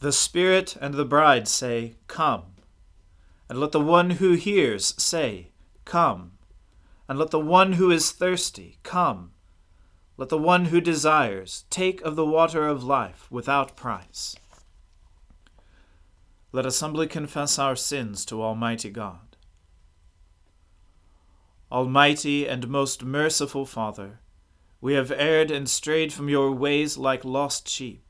The Spirit and the bride say, Come. And let the one who hears say, Come. And let the one who is thirsty come. Let the one who desires take of the water of life without price. Let us humbly confess our sins to Almighty God. Almighty and most merciful Father, we have erred and strayed from your ways like lost sheep.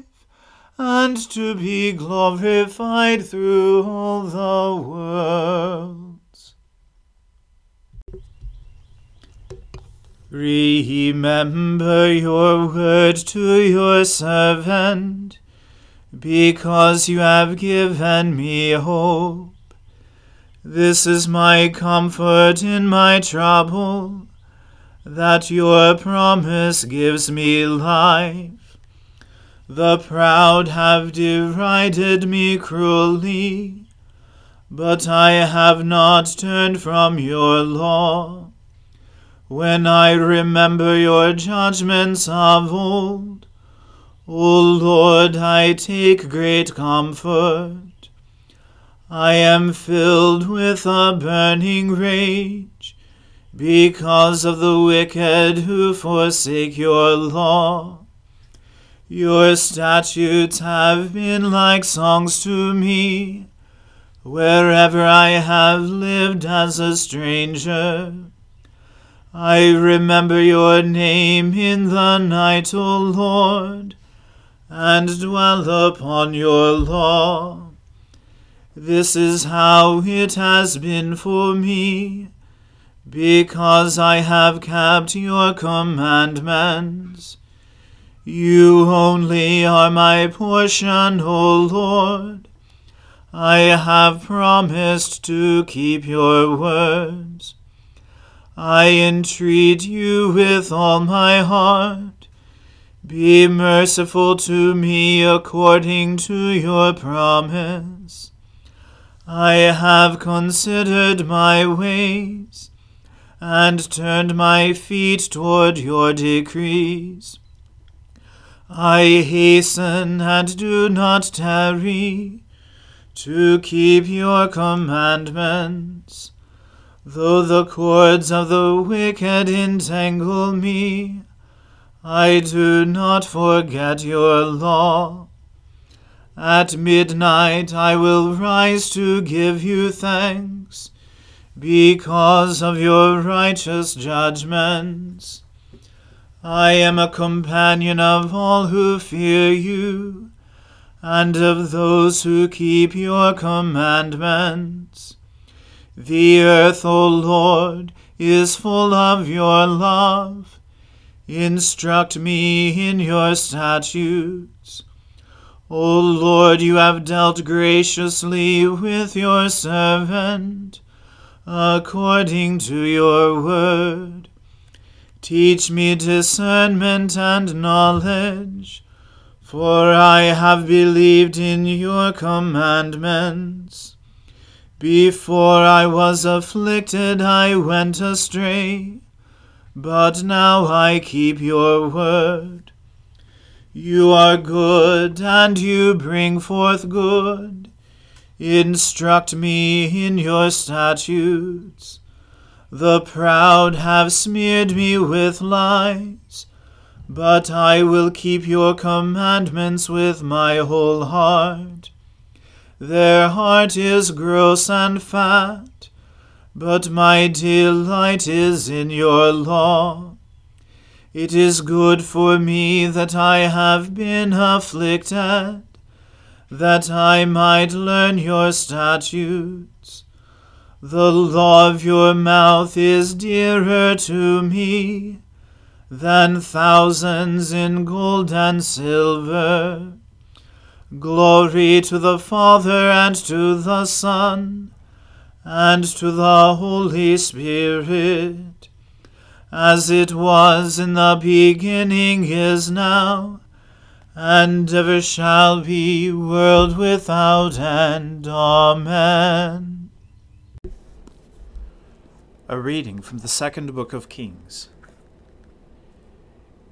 and to be glorified through all the worlds. Remember your word to your servant, because you have given me hope. This is my comfort in my trouble, that your promise gives me life. The proud have derided me cruelly, but I have not turned from your law. When I remember your judgments of old, O Lord, I take great comfort. I am filled with a burning rage because of the wicked who forsake your law. Your statutes have been like songs to me, wherever I have lived as a stranger. I remember your name in the night, O Lord, and dwell upon your law. This is how it has been for me, because I have kept your commandments. You only are my portion, O Lord. I have promised to keep your words. I entreat you with all my heart. Be merciful to me according to your promise. I have considered my ways and turned my feet toward your decrees. I hasten and do not tarry to keep your commandments. Though the cords of the wicked entangle me, I do not forget your law. At midnight I will rise to give you thanks, because of your righteous judgments. I am a companion of all who fear you, and of those who keep your commandments. The earth, O Lord, is full of your love Instruct me in your statutes. O Lord, you have dealt graciously with your servant, according to your word. Teach me discernment and knowledge, for I have believed in your commandments. Before I was afflicted, I went astray but now I keep your word. You are good, and you bring forth good. Instruct me in your statutes. The proud have smeared me with lies, but I will keep your commandments with my whole heart. Their heart is gross and fat but my delight is in your law. It is good for me that I have been afflicted, that I might learn your statutes. The law of your mouth is dearer to me than thousands in gold and silver. Glory to the Father and to the Son and to the Holy Spirit, as it was in the beginning is now, and ever shall be, world without end. Amen. A reading from the second book of Kings.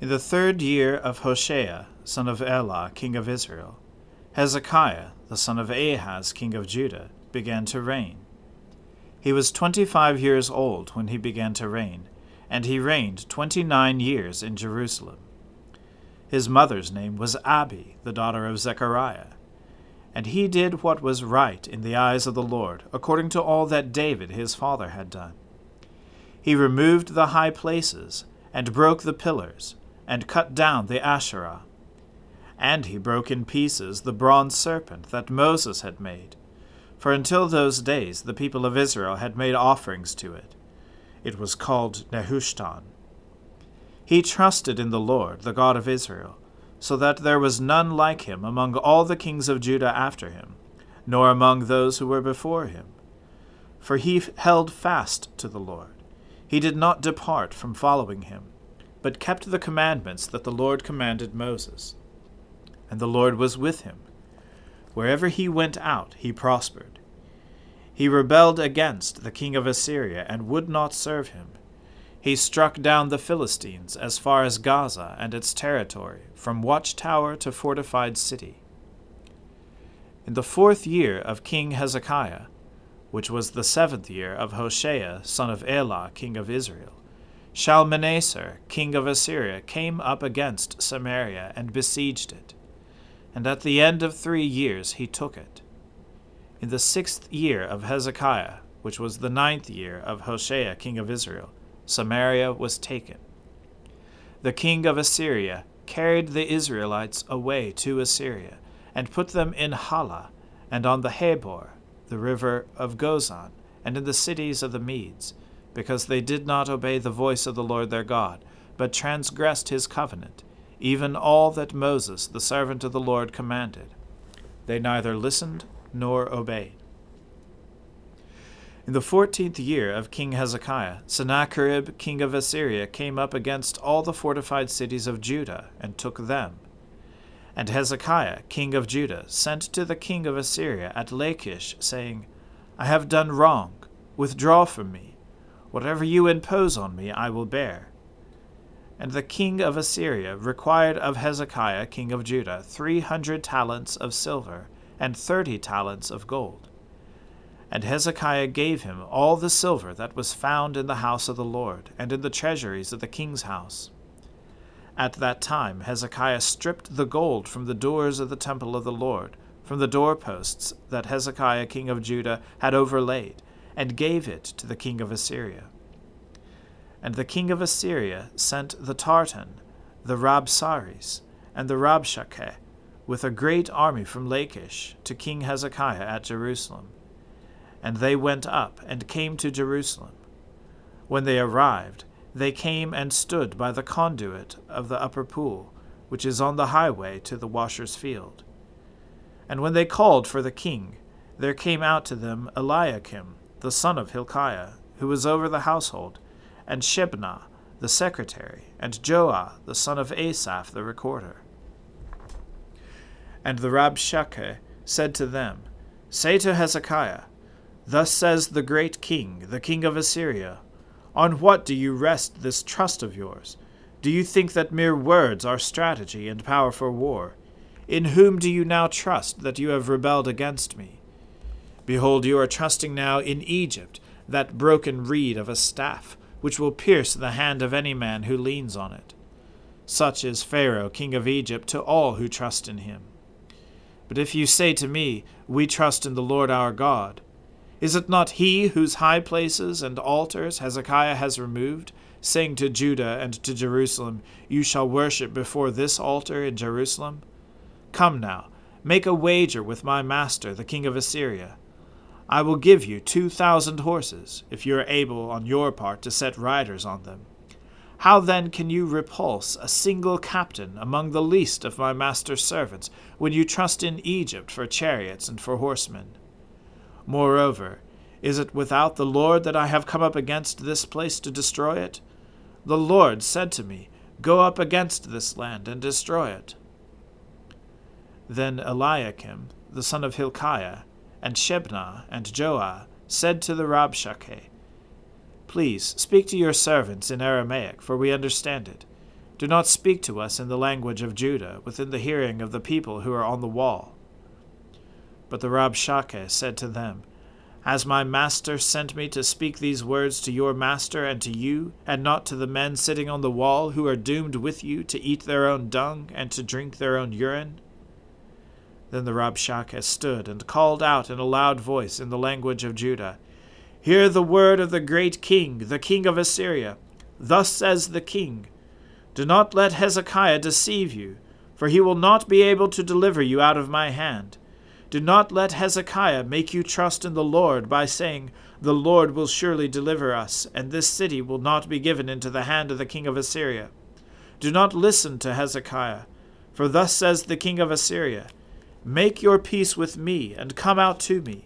In the third year of Hoshea, son of Elah, king of Israel, Hezekiah, the son of Ahaz, king of Judah, began to reign. He was twenty five years old when he began to reign, and he reigned twenty nine years in Jerusalem. His mother's name was Abi, the daughter of Zechariah. And he did what was right in the eyes of the Lord, according to all that David his father had done. He removed the high places, and broke the pillars, and cut down the Asherah. And he broke in pieces the bronze serpent that Moses had made for until those days the people of Israel had made offerings to it. It was called Nehushtan. He trusted in the Lord, the God of Israel, so that there was none like him among all the kings of Judah after him, nor among those who were before him. For he held fast to the Lord. He did not depart from following him, but kept the commandments that the Lord commanded Moses. And the Lord was with him Wherever he went out, he prospered. He rebelled against the king of Assyria and would not serve him. He struck down the Philistines as far as Gaza and its territory, from watchtower to fortified city. In the fourth year of King Hezekiah, which was the seventh year of Hoshea son of Elah king of Israel, Shalmaneser king of Assyria came up against Samaria and besieged it and at the end of three years he took it. In the sixth year of Hezekiah, which was the ninth year of Hoshea king of Israel, Samaria was taken. The king of Assyria carried the Israelites away to Assyria, and put them in Halah, and on the Habor, the river of Gozan, and in the cities of the Medes, because they did not obey the voice of the Lord their God, but transgressed his covenant even all that Moses, the servant of the Lord, commanded. They neither listened nor obeyed. In the fourteenth year of King Hezekiah, Sennacherib king of Assyria came up against all the fortified cities of Judah, and took them. And Hezekiah king of Judah sent to the king of Assyria at Lachish, saying, I have done wrong, withdraw from me. Whatever you impose on me, I will bear. And the king of Assyria required of Hezekiah king of Judah three hundred talents of silver, and thirty talents of gold. And Hezekiah gave him all the silver that was found in the house of the Lord, and in the treasuries of the king's house. At that time Hezekiah stripped the gold from the doors of the temple of the Lord, from the doorposts that Hezekiah king of Judah had overlaid, and gave it to the king of Assyria. And the king of Assyria sent the Tartan, the Rabsaris, and the Rabshakeh, with a great army from Lachish, to King Hezekiah at Jerusalem and they went up and came to Jerusalem. When they arrived, they came and stood by the conduit of the upper pool, which is on the highway to the washer's field. And when they called for the king, there came out to them Eliakim, the son of Hilkiah, who was over the household, and Shebna, the secretary, and Joah, the son of Asaph, the recorder. And the Rabshakeh said to them, Say to Hezekiah, Thus says the great king, the king of Assyria On what do you rest this trust of yours? Do you think that mere words are strategy and power for war? In whom do you now trust that you have rebelled against me? Behold, you are trusting now in Egypt, that broken reed of a staff, which will pierce the hand of any man who leans on it. Such is Pharaoh, king of Egypt, to all who trust in him. But if you say to me, We trust in the Lord our God, is it not he whose high places and altars Hezekiah has removed, saying to Judah and to Jerusalem, You shall worship before this altar in Jerusalem? Come now, make a wager with my master, the king of Assyria. I will give you two thousand horses, if you are able on your part to set riders on them. How then can you repulse a single captain among the least of my master's servants, when you trust in Egypt for chariots and for horsemen? Moreover, is it without the Lord that I have come up against this place to destroy it? The Lord said to me, Go up against this land and destroy it. Then Eliakim, the son of Hilkiah, and Shebna and Joah said to the Rabshakeh, Please speak to your servants in Aramaic, for we understand it. Do not speak to us in the language of Judah, within the hearing of the people who are on the wall. But the Rabshakeh said to them, Has my master sent me to speak these words to your master and to you, and not to the men sitting on the wall who are doomed with you to eat their own dung and to drink their own urine? Then the Rabshakeh stood and called out in a loud voice in the language of Judah, Hear the word of the great king, the king of Assyria. Thus says the king, Do not let Hezekiah deceive you, for he will not be able to deliver you out of my hand. Do not let Hezekiah make you trust in the Lord by saying, The Lord will surely deliver us, and this city will not be given into the hand of the king of Assyria. Do not listen to Hezekiah, for thus says the king of Assyria Make your peace with me, and come out to me.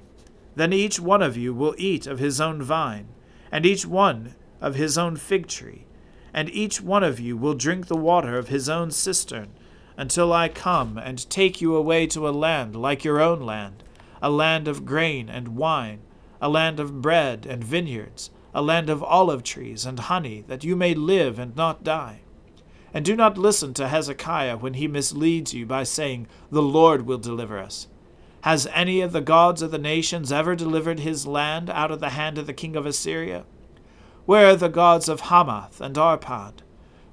Then each one of you will eat of his own vine, and each one of his own fig tree, and each one of you will drink the water of his own cistern until I come and take you away to a land like your own land, a land of grain and wine, a land of bread and vineyards, a land of olive trees and honey, that you may live and not die. And do not listen to Hezekiah when he misleads you by saying, The Lord will deliver us. Has any of the gods of the nations ever delivered his land out of the hand of the king of Assyria? Where are the gods of Hamath and Arpad?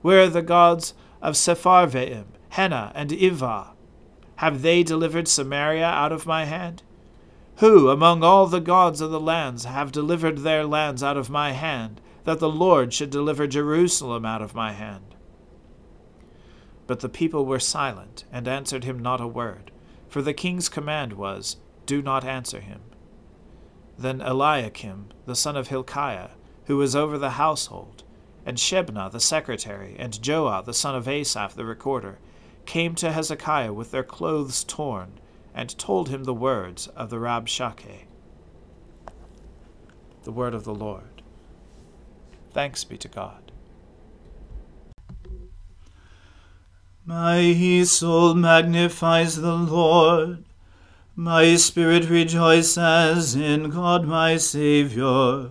Where are the gods of Sepharvaim Hena, and Ivvah? Have they delivered Samaria out of my hand? Who among all the gods of the lands have delivered their lands out of my hand, that the Lord should deliver Jerusalem out of my hand? But the people were silent, and answered him not a word, for the king's command was, Do not answer him. Then Eliakim, the son of Hilkiah, who was over the household, and Shebna the secretary, and Joah the son of Asaph the recorder, came to Hezekiah with their clothes torn, and told him the words of the Rabshakeh. The word of the Lord. Thanks be to God. My soul magnifies the Lord. My spirit rejoices in God my Saviour.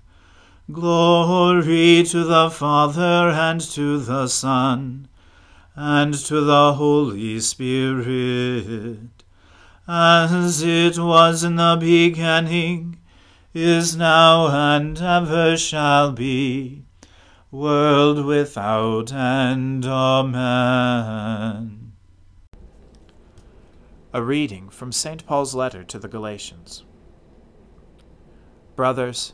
Glory to the Father and to the Son and to the Holy Spirit, as it was in the beginning, is now, and ever shall be, world without end. Amen. A reading from St. Paul's letter to the Galatians. Brothers,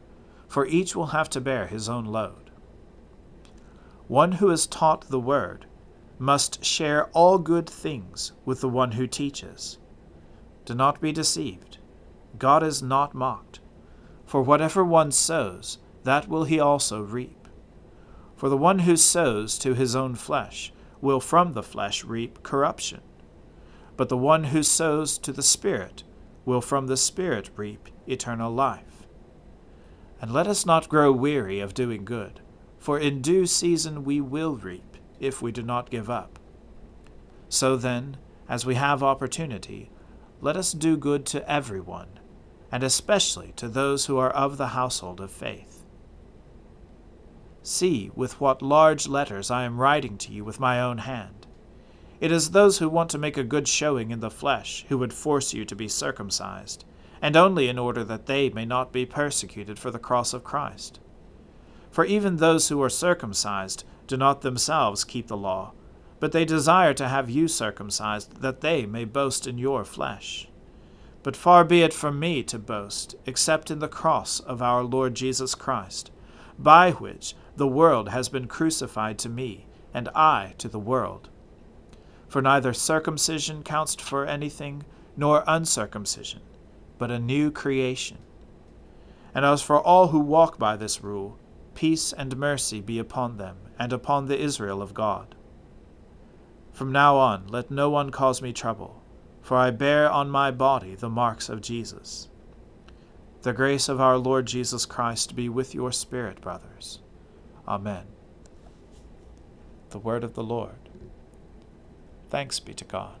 for each will have to bear his own load. One who is taught the word must share all good things with the one who teaches. Do not be deceived. God is not mocked. For whatever one sows, that will he also reap. For the one who sows to his own flesh will from the flesh reap corruption. But the one who sows to the Spirit will from the Spirit reap eternal life. And let us not grow weary of doing good, for in due season we will reap, if we do not give up. So then, as we have opportunity, let us do good to everyone, and especially to those who are of the household of faith. See with what large letters I am writing to you with my own hand. It is those who want to make a good showing in the flesh who would force you to be circumcised, and only in order that they may not be persecuted for the cross of Christ. For even those who are circumcised do not themselves keep the law, but they desire to have you circumcised, that they may boast in your flesh. But far be it from me to boast, except in the cross of our Lord Jesus Christ, by which the world has been crucified to me, and I to the world. For neither circumcision counts for anything, nor uncircumcision, but a new creation. And as for all who walk by this rule, peace and mercy be upon them, and upon the Israel of God. From now on, let no one cause me trouble, for I bear on my body the marks of Jesus. The grace of our Lord Jesus Christ be with your spirit, brothers. Amen. The word of the Lord. Thanks be to God.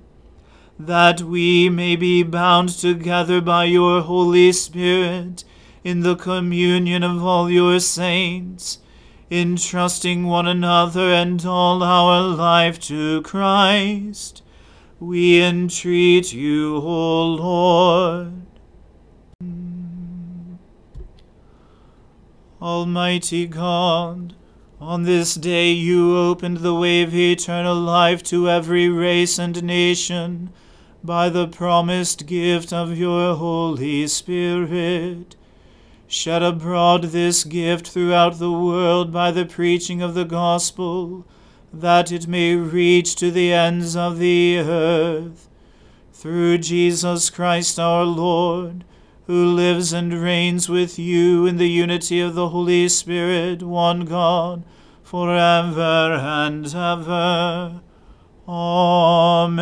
that we may be bound together by your Holy Spirit in the communion of all your saints entrusting one another and all our life to Christ, we entreat you, O Lord. Almighty God, on this day you opened the way of eternal life to every race and nation by the promised gift of your Holy Spirit shed abroad this gift throughout the world by the preaching of the gospel, that it may reach to the ends of the earth. Through Jesus Christ our Lord, who lives and reigns with you in the unity of the Holy Spirit, one God, for ever and ever. Amen.